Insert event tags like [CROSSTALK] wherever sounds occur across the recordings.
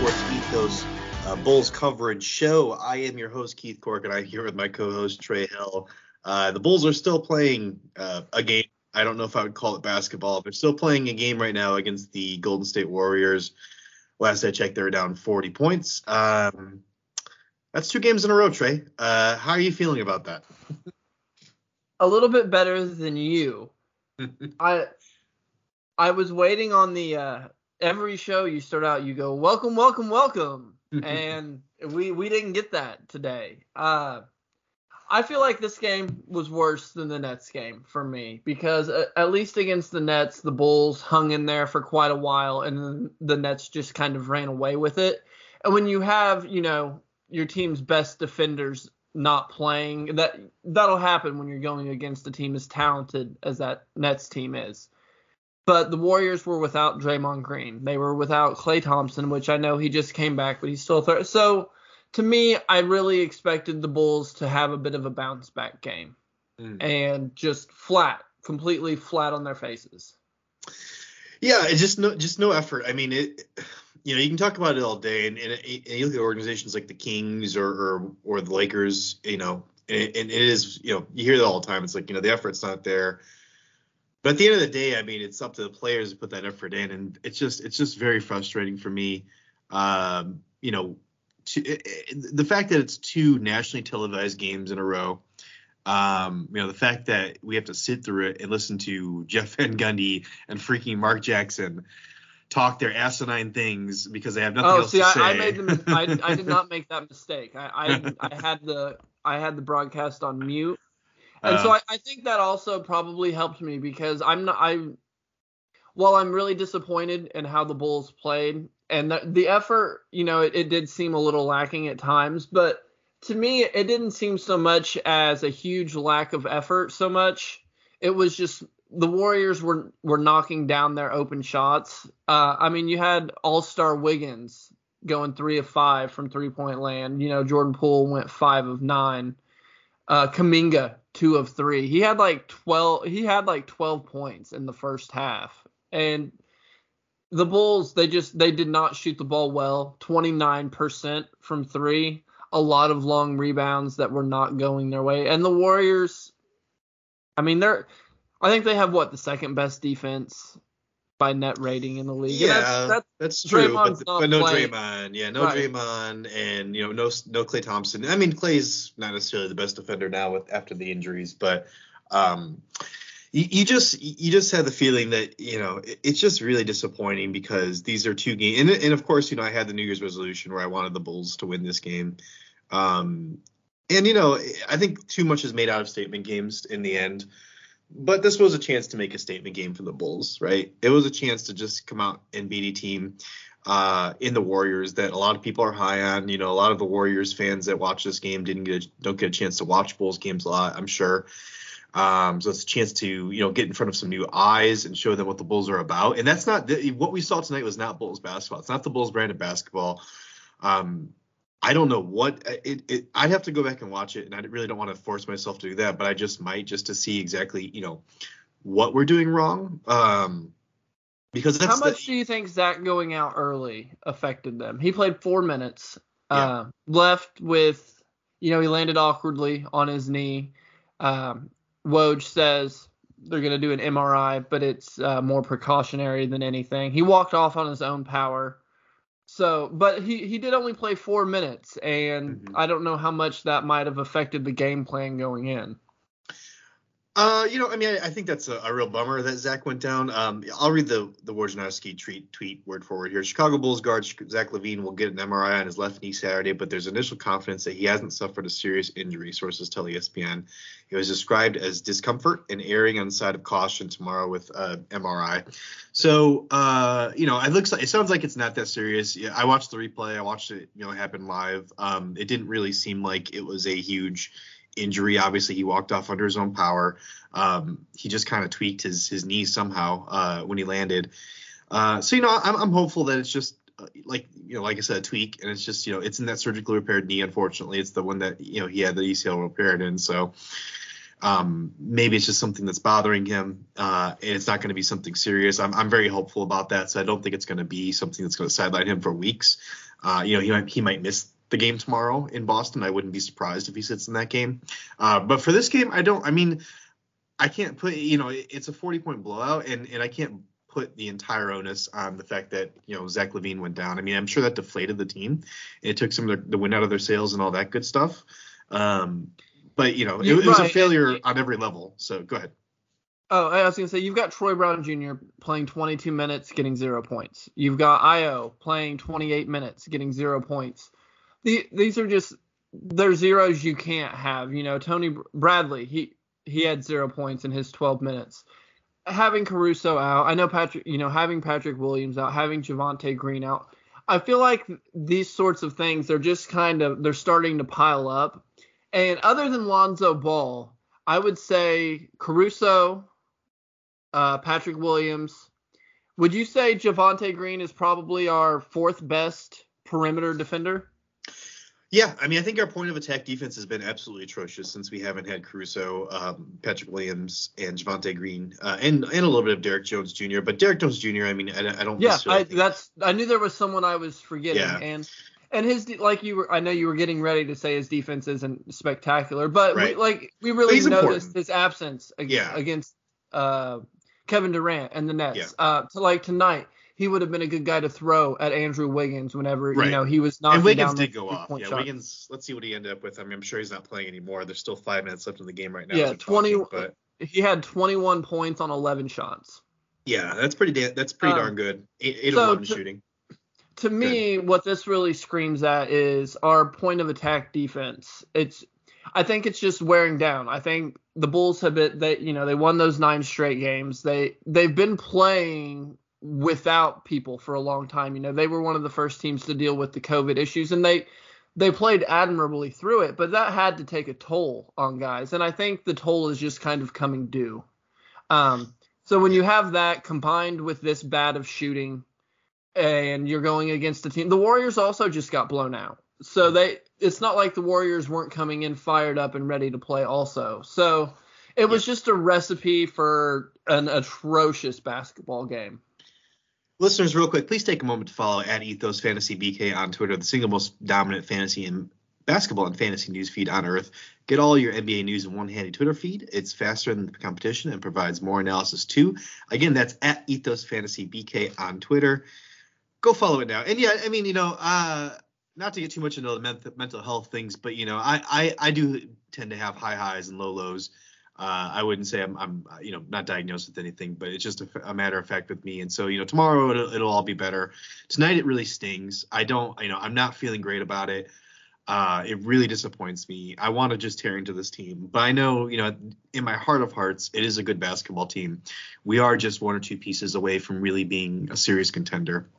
Sports Ethos uh, Bulls coverage show. I am your host, Keith Cork, and I'm here with my co-host, Trey Hill. Uh, the Bulls are still playing uh, a game. I don't know if I would call it basketball. They're still playing a game right now against the Golden State Warriors. Last I checked, they were down 40 points. Um, that's two games in a row, Trey. Uh, how are you feeling about that? a little bit better than you. [LAUGHS] I I was waiting on the uh, every show you start out you go welcome welcome welcome [LAUGHS] and we we didn't get that today. Uh, I feel like this game was worse than the Nets game for me because uh, at least against the Nets the Bulls hung in there for quite a while and then the Nets just kind of ran away with it. And when you have, you know, your team's best defenders not playing, that that'll happen when you're going against a team as talented as that Nets team is. But the Warriors were without Draymond Green. They were without Klay Thompson, which I know he just came back, but he's still. So to me, I really expected the Bulls to have a bit of a bounce back game mm. and just flat, completely flat on their faces. Yeah, it's just no, just no effort. I mean, it. You know, you can talk about it all day, and, and, and you look at organizations like the Kings or or, or the Lakers. You know, and, and it is. You know, you hear that all the time. It's like you know the effort's not there but at the end of the day, I mean, it's up to the players to put that effort in, and it's just it's just very frustrating for me. Um, you know, to, it, it, the fact that it's two nationally televised games in a row. Um, you know, the fact that we have to sit through it and listen to Jeff Van Gundy and freaking Mark Jackson talk their asinine things because they have nothing oh, else see, to I, say. I made the I, I did not [LAUGHS] make that mistake. I, I I had the I had the broadcast on mute and so I, I, think that also probably helped me because I'm not I while I'm really disappointed in how the Bulls played and the, the effort, you know, it, it did seem a little lacking at times, but to me it didn't seem so much as a huge lack of effort so much. It was just the Warriors were were knocking down their open shots. Uh, I mean, you had All Star Wiggins going three of five from three point land. You know, Jordan Poole went five of nine. Uh, Kuminga two of three. He had like twelve. He had like twelve points in the first half, and the Bulls they just they did not shoot the ball well. Twenty nine percent from three. A lot of long rebounds that were not going their way, and the Warriors. I mean, they're. I think they have what the second best defense by net rating in the league. Yeah, that's, that's, that's true. But, but, no playing. Draymond. Yeah, no right. Draymond, and you know, no no Klay Thompson. I mean, Klay's not necessarily the best defender now with after the injuries, but um, you, you just you just had the feeling that you know it, it's just really disappointing because these are two games, and, and of course, you know, I had the New Year's resolution where I wanted the Bulls to win this game. Um, and you know, I think too much is made out of statement games in the end but this was a chance to make a statement game for the Bulls, right? It was a chance to just come out and beat a team uh, in the Warriors that a lot of people are high on. You know, a lot of the Warriors fans that watch this game didn't get a, don't get a chance to watch Bulls games a lot, I'm sure. Um, so it's a chance to you know get in front of some new eyes and show them what the Bulls are about. And that's not what we saw tonight was not Bulls basketball. It's not the Bulls brand of basketball. Um, I don't know what it, it, I'd have to go back and watch it, and I really don't want to force myself to do that, but I just might just to see exactly you know what we're doing wrong. Um, because how much the, do you think Zach going out early affected them? He played four minutes, yeah. uh, left with you know he landed awkwardly on his knee. Um, Woj says they're going to do an MRI, but it's uh, more precautionary than anything. He walked off on his own power. So, but he he did only play four minutes, and mm-hmm. I don't know how much that might have affected the game plan going in. Uh, you know, I mean, I, I think that's a, a, real bummer that Zach went down. Um, I'll read the the Wojnarowski tweet tweet word for word here. Chicago Bulls guard Zach LaVine will get an MRI on his left knee Saturday, but there's initial confidence that he hasn't suffered a serious injury. Sources tell ESPN. It was described as discomfort and erring on the side of caution tomorrow with uh, MRI. So, uh, you know, it looks like it sounds like it's not that serious. Yeah, I watched the replay. I watched it, you know, happen live. Um, it didn't really seem like it was a huge injury. Obviously, he walked off under his own power. Um, he just kind of tweaked his his knee somehow uh, when he landed. Uh, so you know, I'm, I'm hopeful that it's just uh, like you know, like I said, a tweak, and it's just you know, it's in that surgically repaired knee. Unfortunately, it's the one that you know he had the ACL repaired in. So um, maybe it's just something that's bothering him, uh, and it's not going to be something serious. I'm I'm very hopeful about that. So I don't think it's going to be something that's going to sideline him for weeks. Uh, you know, he might he might miss the game tomorrow in Boston. I wouldn't be surprised if he sits in that game. Uh, but for this game, I don't. I mean, I can't put. You know, it's a 40 point blowout, and and I can't put the entire onus on the fact that you know Zach LaVine went down. I mean, I'm sure that deflated the team. It took some of the, the wind out of their sails and all that good stuff. Um, but you know, it, it was a failure on every level. So go ahead. Oh, I was gonna say you've got Troy Brown Jr. playing 22 minutes, getting zero points. You've got Ayo playing 28 minutes, getting zero points the, these are just they're zeros you can't have. You know, Tony Bradley, he he had zero points in his 12 minutes. Having Caruso out, I know Patrick, you know, having Patrick Williams out, having Javonte Green out, I feel like these sorts of things they're just kind of they're starting to pile up. And other than Lonzo Ball, I would say Caruso, uh, Patrick Williams. Would you say Javonte Green is probably our fourth best perimeter defender? Yeah, I mean, I think our point of attack defense has been absolutely atrocious since we haven't had Caruso, um, Patrick Williams, and Javonte Green, uh, and and a little bit of Derrick Jones Jr. But Derrick Jones Jr. I mean, I, I don't. Yeah, I, that's. I knew there was someone I was forgetting, yeah. and and his like you were. I know you were getting ready to say his defense isn't spectacular, but right. we, like we really noticed important. his absence ag- yeah. against uh, Kevin Durant and the Nets. Yeah. Uh, to like tonight he would have been a good guy to throw at Andrew Wiggins whenever right. you know he was knocking and Wiggins did go off. Yeah, Wiggins. Let's see what he ended up with. I mean, I'm sure he's not playing anymore. There's still five minutes left in the game right now. Yeah, 20. Talking, but... He had 21 points on 11 shots. Yeah, that's pretty. Da- that's pretty um, darn good. Eight, eight so to, shooting. To me, good. what this really screams at is our point of attack defense. It's I think it's just wearing down. I think the Bulls have been they you know they won those nine straight games. They they've been playing without people for a long time. You know, they were one of the first teams to deal with the COVID issues, and they they played admirably through it. But that had to take a toll on guys, and I think the toll is just kind of coming due. Um, so when you have that combined with this bad of shooting, and you're going against a team, the Warriors also just got blown out. So they, it's not like the Warriors weren't coming in fired up and ready to play also. So it was just a recipe for an atrocious basketball game. Listeners, real quick, please take a moment to follow at Ethos Fantasy BK on Twitter, the single most dominant fantasy and basketball and fantasy news feed on earth. Get all your NBA news in one handy Twitter feed. It's faster than the competition and provides more analysis too. Again, that's at Ethos Fantasy BK on Twitter. Go follow it now. And yeah, I mean, you know, uh, not to get too much into the mental health things, but you know, I, I I do tend to have high highs and low lows. Uh, I wouldn't say I'm, I'm, you know, not diagnosed with anything, but it's just a, a matter of fact with me. And so, you know, tomorrow it'll, it'll, all be better. Tonight it really stings. I don't, you know, I'm not feeling great about it. Uh, it really disappoints me. I want to just tear into this team, but I know, you know, in my heart of hearts, it is a good basketball team. We are just one or two pieces away from really being a serious contender.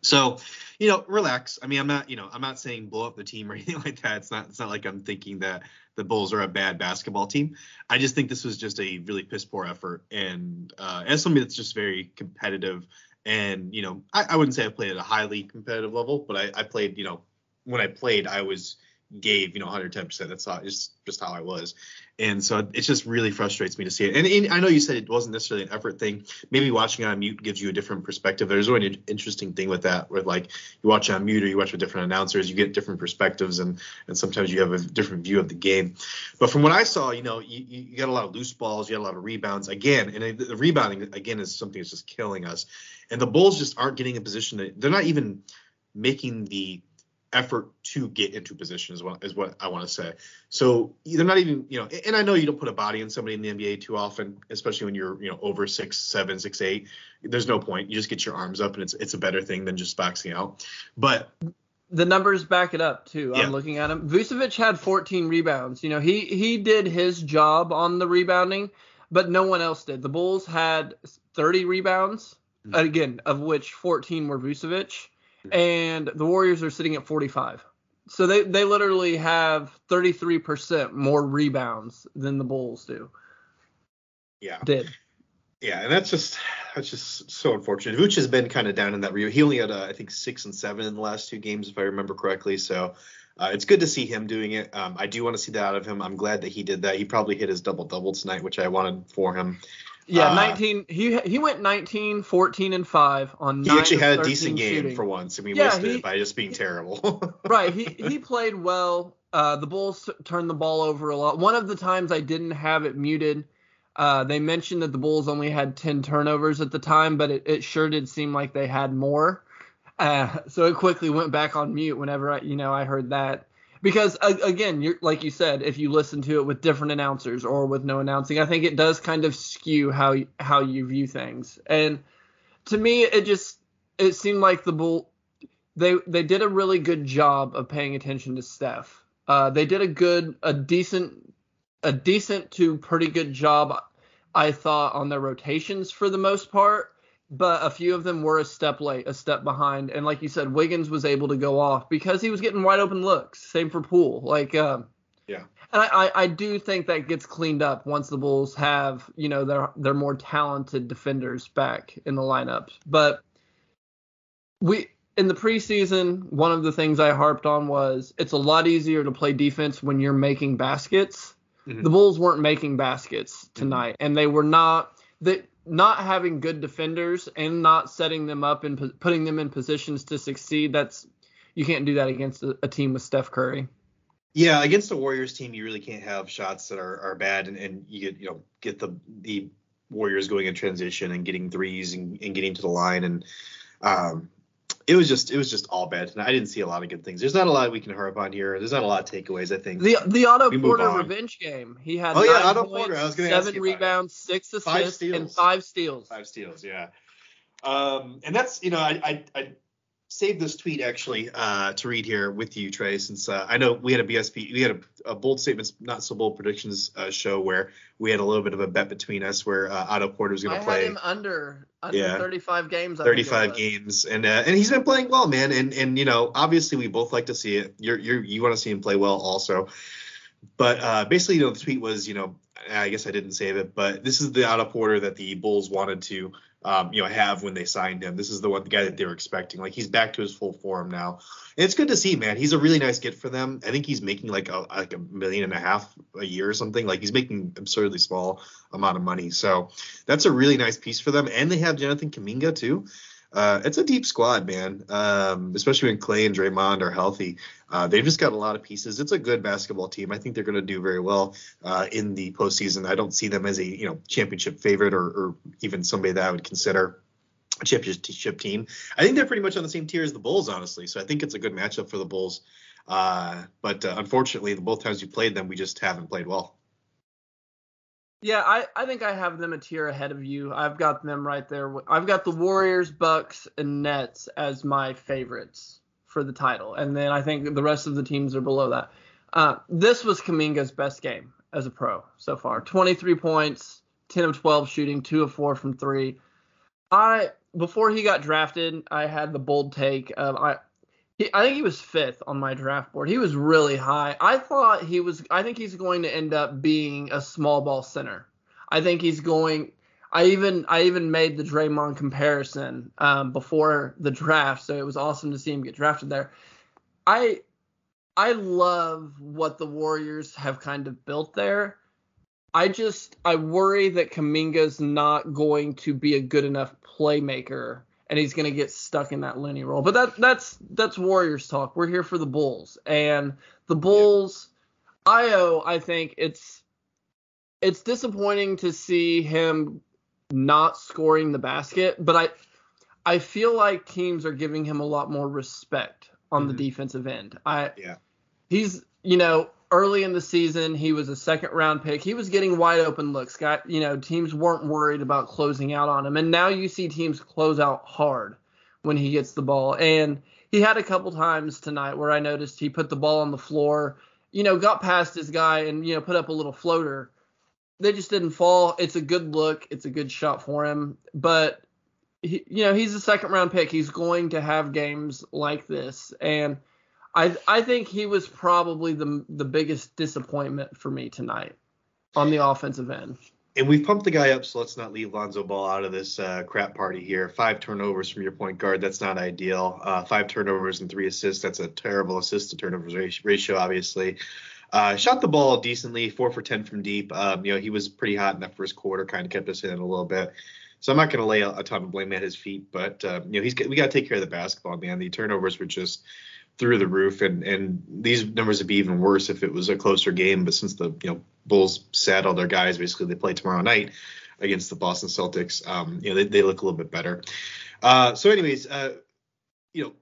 So, you know, relax. I mean, I'm not, you know, I'm not saying blow up the team or [LAUGHS] anything like that. It's not, it's not like I'm thinking that the Bulls are a bad basketball team. I just think this was just a really piss poor effort. And uh, as somebody that's just very competitive, and you know, I, I wouldn't say I played at a highly competitive level, but I, I played, you know, when I played, I was gave you know 110%. That's how just just how I was, and so it just really frustrates me to see it. And, and, I know you said it wasn't necessarily an effort thing. Maybe watching on mute gives you a different perspective. There's really an interesting thing with that, where like you watch on mute or you watch with different announcers, you get different perspectives, and and sometimes you have a different view of the game. But from what I saw, you know, you, you got a lot of loose balls, you got a lot of rebounds again, and the rebounding again is something that's just killing us. And the Bulls just aren't getting a position that they're not even making the effort to get into position is what is what I want to say. So they're not even, you know, and I know you don't put a body in somebody in the NBA too often, especially when you're, you know, over six, seven, six, eight. There's no point. You just get your arms up, and it's it's a better thing than just boxing out. But the numbers back it up too. Yeah. I'm looking at him. Vucevic had 14 rebounds. You know, he he did his job on the rebounding, but no one else did. The Bulls had 30 rebounds, mm-hmm. again, of which 14 were Vucevic. And the Warriors are sitting at 45. So they they literally have 33% more rebounds than the Bulls do. Yeah. Did. Yeah, and that's just that's just so unfortunate. Vooch has been kind of down in that review. He only had uh, I think six and seven in the last two games, if I remember correctly. So uh, it's good to see him doing it. Um, I do want to see that out of him. I'm glad that he did that. He probably hit his double double tonight, which I wanted for him. Yeah, uh, 19. He he went 19, 14, and five on. He actually had a decent game shooting. for once, and we yeah, missed he, it by just being terrible. [LAUGHS] right. He he played well. Uh, the Bulls turned the ball over a lot. One of the times I didn't have it muted uh, they mentioned that the Bulls only had 10 turnovers at the time, but it, it sure did seem like they had more. Uh, so it quickly went back on mute whenever I, you know I heard that because again, you're, like you said, if you listen to it with different announcers or with no announcing, I think it does kind of skew how how you view things. And to me, it just it seemed like the Bull they they did a really good job of paying attention to Steph. Uh, they did a good, a decent a decent to pretty good job, I thought, on their rotations for the most part. But a few of them were a step late, a step behind, and like you said, Wiggins was able to go off because he was getting wide open looks. Same for Poole, like um, yeah. And I, I do think that gets cleaned up once the Bulls have you know their their more talented defenders back in the lineup. But we in the preseason, one of the things I harped on was it's a lot easier to play defense when you're making baskets Mm-hmm. The Bulls weren't making baskets tonight, mm-hmm. and they were not that not having good defenders and not setting them up and putting them in positions to succeed. That's you can't do that against a, a, team with Steph Curry. Yeah, against the Warriors team, you really can't have shots that are, are bad and, and you get you know get the the Warriors going in transition and getting threes and, and getting to the line and um, it was just it was just all bad. I didn't see a lot of good things. There's not a lot we can harp on here. There's not a lot of takeaways. I think the the Otto Porter revenge game. He had oh yeah Otto points, Porter. I was going to seven rebounds, six assists, and five steals. Five steals. Yeah. Um, and that's you know I I, I saved this tweet actually uh, to read here with you, Trey, since uh, I know we had a BSP, we had a, a bold statements, not so bold predictions uh, show where we had a little bit of a bet between us where uh, Otto Porter was going to play. Him under under yeah, 35 games. I 35 games, and uh, and he's been playing well, man. And and you know, obviously we both like to see it. You're you're you want to see him play well also. But uh, basically, you know, the tweet was, you know, I guess I didn't save it, but this is the Otto Porter that the Bulls wanted to um, you know, have when they signed him. This is the one the guy that they were expecting. Like he's back to his full form now. And it's good to see, man. He's a really nice get for them. I think he's making like a like a million and a half a year or something. Like he's making absurdly small amount of money. So that's a really nice piece for them. And they have Jonathan Kuminga too uh, it's a deep squad, man. Um, especially when Klay and Draymond are healthy. Uh, they've just got a lot of pieces. It's a good basketball team. I think they're going to do very well uh, in the postseason. I don't see them as a you know championship favorite or, or even somebody that I would consider a championship team. I think they're pretty much on the same tier as the Bulls, honestly. So I think it's a good matchup for the Bulls. Uh, but uh, unfortunately, the both times we played them, we just haven't played well. Yeah, I, I think I have them a tier ahead of you. I've got them right there. I've got the Warriors, Bucks, and Nets as my favorites for the title, and then I think the rest of the teams are below that. Uh, this was Kuminga's best game as a pro so far. 23 points, 10 of 12 shooting, 2 of 4 from 3. I before he got drafted, I had the bold take of I he, I think he was fifth on my draft board. He was really high. I thought he was. I think he's going to end up being a small ball center. I think he's going. I even I even made the Draymond comparison um, before the draft, so it was awesome to see him get drafted there. I I love what the Warriors have kind of built there. I just I worry that Kuminga's not going to be a good enough playmaker and he's going to get stuck in that Looney role. But that that's that's Warriors talk. We're here for the Bulls, and the Bulls. Yeah. Ayo, I think it's it's disappointing to see him not scoring the basket, but I I feel like teams are giving him a lot more respect on mm-hmm. the defensive end. I yeah. He's you know early in the season he was a second round pick. He was getting wide open looks. Got you know teams weren't worried about closing out on him, and now you see teams close out hard when he gets the ball. And he had a couple times tonight where I noticed he put the ball on the floor, you know, got past his guy and you know put up a little floater. They just didn't fall. It's a good look. It's a good shot for him, but he, you know, he's a second round pick. He's going to have games like this, and I I think he was probably the the biggest disappointment for me tonight on the offensive end. And we've pumped the guy up, so let's not leave Lonzo Ball out of this uh, crap party here. Five turnovers from your point guard, that's not ideal. Uh, five turnovers and three assists, that's a terrible assist to turnovers ratio, obviously. Uh, shot the ball decently, four for ten from deep. Um, you know, he was pretty hot in that first quarter, kind of kept us in it a little bit. So I'm not going to lay a, a, ton of blame at his feet, but uh, you know he's we got to take care of the basketball, man. The turnovers were just through the roof, and and these numbers would be even worse if it was a closer game. But since the you know Bulls sat all their guys, basically they play tomorrow night against the Boston Celtics. Um, you know they, they look a little bit better. Uh, so anyways, uh, you know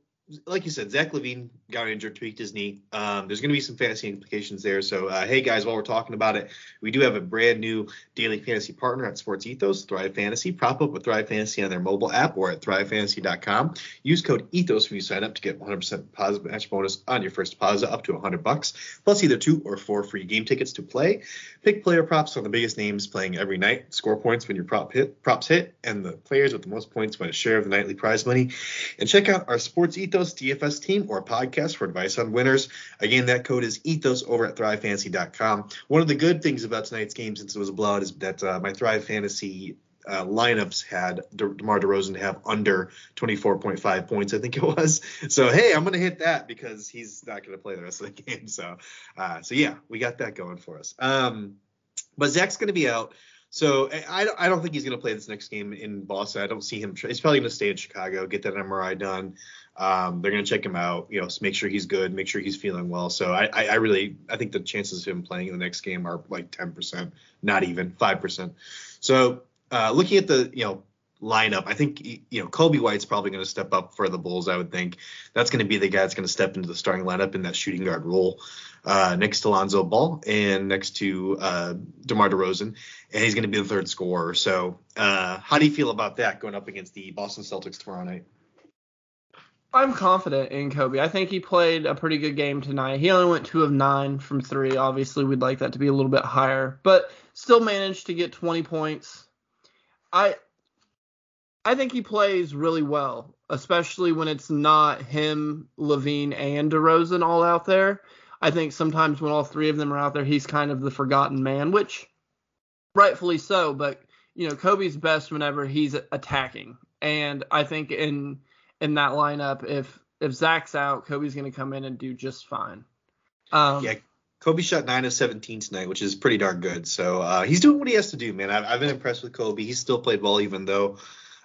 like you said, Zach LaVine got injured, tweaked his knee. Um, there's going to be some fantasy implications there. So, uh, hey guys, while we're talking about it, we do have a brand new daily fantasy partner at Sports Ethos, Thrive Fantasy. Prop up with Thrive Fantasy on their mobile app or at thrivefantasy.com. Use code Ethos when you sign up to get 100% positive match bonus on your first deposit up to 100 bucks, plus either two or four free game tickets to play. Pick player props on the biggest names playing every night. Score points when your prop hit, props hit, and the players with the most points win a share of the nightly prize money. And check out our Sports Ethos Ethos DFS team or podcast for advice on winners. Again, that code is Ethos over at thrivefantasy.com. One of the good things about tonight's game, since it was a blowout, is that uh, my Thrive Fantasy uh, lineups had De- DeMar DeRozan to have under 24.5 points, I think it was. So hey, I'm gonna hit that because he's not gonna play the rest of the [LAUGHS] game. So, uh, so yeah, we got that going for us. Um, but Zach's gonna be out. So I, I don't think he's going to play this next game in Boston. I don't see him. He's probably going to stay in Chicago, get that MRI done. Um, they're going to check him out, you know, make sure he's good, make sure he's feeling well. So I, I, I really, I think the chances of him playing in the next game are like 10%, not even 5%. So uh, looking at the, you know, lineup, I think you know Coby White's probably going to step up for the Bulls. I would think that's going to be the guy that's going to step into the starting lineup in that shooting guard role uh, next to Lonzo Ball and next to uh, DeMar DeRozan, and he's going to be the third scorer. So, uh, how do you feel about that going up against the Boston Celtics tomorrow night? I'm confident in Coby. I think he played a pretty good game tonight. He only went two of nine from three. Obviously, we'd like that to be a little bit higher, but still managed to get 20 points. I I think he plays really well, especially when it's not him, LaVine, and DeRozan all out there. I think sometimes when all three of them are out there, he's kind of the forgotten man, which rightfully so. But you know, Coby's best whenever he's attacking, and I think in in that lineup, if if Zach's out, Coby's going to come in and do just fine. Um, yeah, Coby shot nine of 17 tonight, which is pretty darn good. So uh, he's doing what he has to do, man. I've, I've been impressed with Coby. He's still played well, even though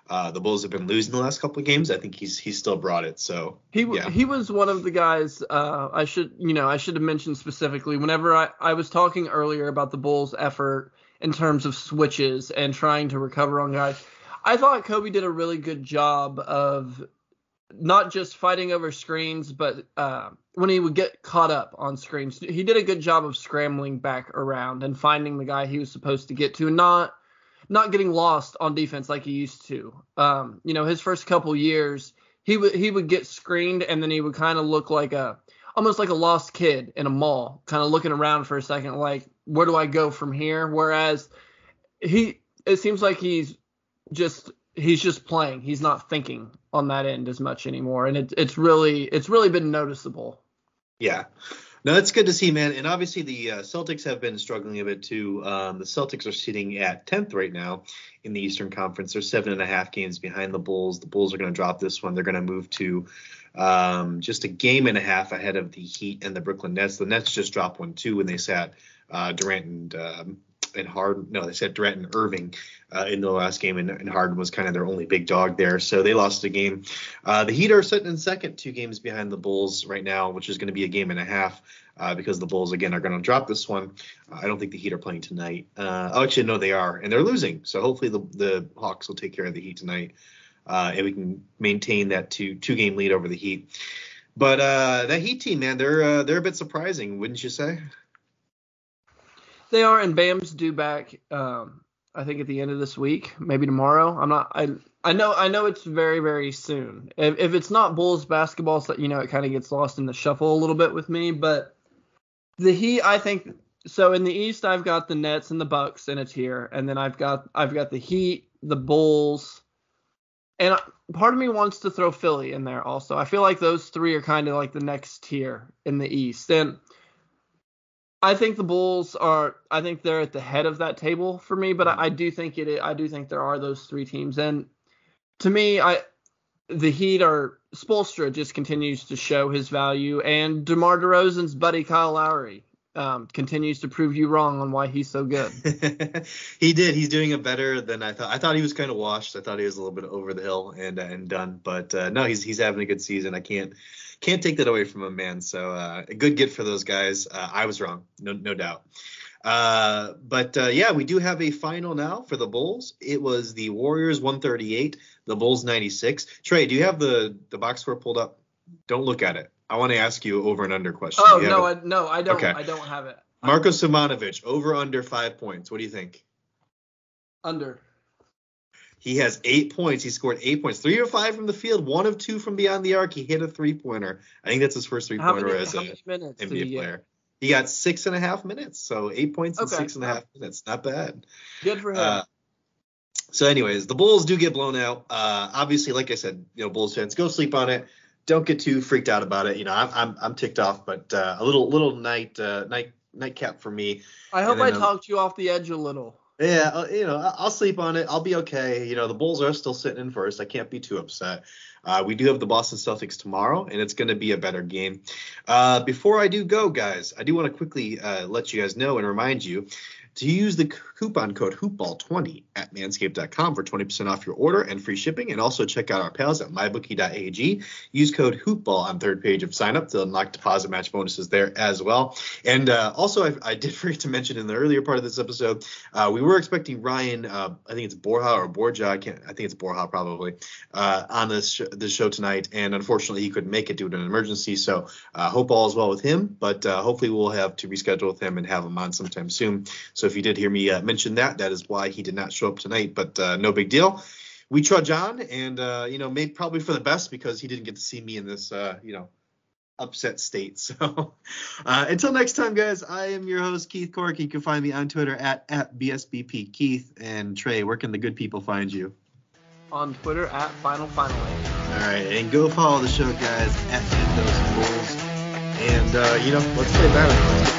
uh, the Bulls have been losing the last couple of games. I think he's he's still brought it. So he yeah. he was one of the guys. Uh, I should you know I should have mentioned specifically whenever I I was talking earlier about the Bulls' effort in terms of switches and trying to recover on guys. I thought Coby did a really good job of not just fighting over screens, but uh, when he would get caught up on screens, he did a good job of scrambling back around and finding the guy he was supposed to get to, and not not getting lost on defense like he used to. Um, you know, his first couple years, he would he would get screened and then he would kind of look like a almost like a lost kid in a mall, kind of looking around for a second, like where do I go from here? Whereas he, it seems like he's just he's just playing. He's not thinking on that end as much anymore, and it, it's really it's really been noticeable. Yeah. No, that's good to see, man. And obviously, the uh, Celtics have been struggling a bit too. Um, the Celtics are sitting at 10th right now in the Eastern Conference. They're seven and a half games behind the Bulls. The Bulls are going to drop this one. They're going to move to um, just a game and a half ahead of the Heat and the Brooklyn Nets. The Nets just dropped one too when they sat uh, Durant and um, and Harden. No, they said Durant and Irving uh, in the last game, and, and, Harden was kind of their only big dog there. So they lost the game. Uh, the Heat are sitting in second, two games behind the Bulls right now, which is going to be a game and a half uh, because the Bulls again are going to drop this one. I don't think the Heat are playing tonight. Uh, oh, actually, no, they are, and they're losing. So hopefully the the Hawks will take care of the Heat tonight, uh, and we can maintain that two two game lead over the Heat. But uh, that Heat team, man, they're they're a bit surprising, wouldn't you say? They are, and Bam's due back. Um, I think at the end of this week, maybe tomorrow. I'm not. I I know I know it's very very soon. If, if it's not Bulls basketball, so you know it kind of gets lost in the shuffle a little bit with me. But the Heat, I think. So in the East, I've got the Nets and the Bucks in a tier, and then I've got I've got the Heat, the Bulls, and part of me wants to throw Philly in there also. I feel like those three are kind of like the next tier in the East, and I think the Bulls are. I think they're at the head of that table for me, but I, I do think it. I do think there are those three teams, and to me, I the Heat are Spoelstra just continues to show his value, and DeMar DeRozan's buddy Kyle Lowry um, continues to prove you wrong on why he's so good. [LAUGHS] he did. He's doing it better than I thought. I thought he was kind of washed. I thought he was a little bit over the hill and and done. But uh, no, he's he's having a good season. I can't can't take that away from him, man. So uh, a good get for those guys. Uh, I was wrong, no no doubt. Uh, but uh, yeah, we do have a final now for the Bulls. It was the Warriors 138, the Bulls 96. Trey, do you have the the box score pulled up? Don't look at it. I want to ask you over and under question. Oh no, I, no, I don't. Okay. I don't have it. Marko Simonovic over under five points. What do you think? Under. He has eight points. He scored eight points. Three of five from the field, one of two from beyond the arc. He hit a three pointer. I think that's his first three pointer as an NBA player. He got six and a half minutes. So eight points okay. in six and a half minutes. Not bad. Good for him. Uh, so, anyways, the Bulls do get blown out. Uh, obviously, like I said, you know, Bulls fans, go sleep on it. Don't get too freaked out about it. You know, I'm I'm, I'm ticked off, but uh, a little little night uh, night nightcap for me. I hope I talked you off the edge a little. Yeah, uh, you know, I'll sleep on it. I'll be okay. You know, the Bulls are still sitting in first. I can't be too upset. Uh, we do have the Boston Celtics tomorrow, and it's going to be a better game. Uh, before I do go, guys, I do want to quickly uh, let you guys know and remind you to use the coupon code hoopball20 at manscaped.com for 20% off your order and free shipping. And also check out our pals at mybookie.ag. Use code hoopball on third page of sign up to unlock deposit match bonuses there as well. And uh, also, I, I, did [LAUGHS] forget to mention in the earlier part of this episode, uh, we were expecting Ryan, uh, I think it's Borja or Borja, I can't, I think it's Borja probably, uh, on this sh- this show tonight. And unfortunately, he couldn't make it due to an emergency. So uh, hope all is well with him. But uh, hopefully, we'll have to reschedule with him and have him on sometime soon. So if you did hear me uh, mention that, that is why he did not show up tonight. But uh, no big deal. We trudge on, and uh, you know, maybe probably for the best because he didn't get to see me in this, uh, you know, upset state. [LAUGHS] So uh, until next time, guys, I am your host Keith Cork. You can find me on Twitter at at bsbp Keith and Trey. Where can the good people find you? On Twitter at Final Final. All right, and go follow the show, guys, at Ethos Bulls. And uh, you know, let's play better.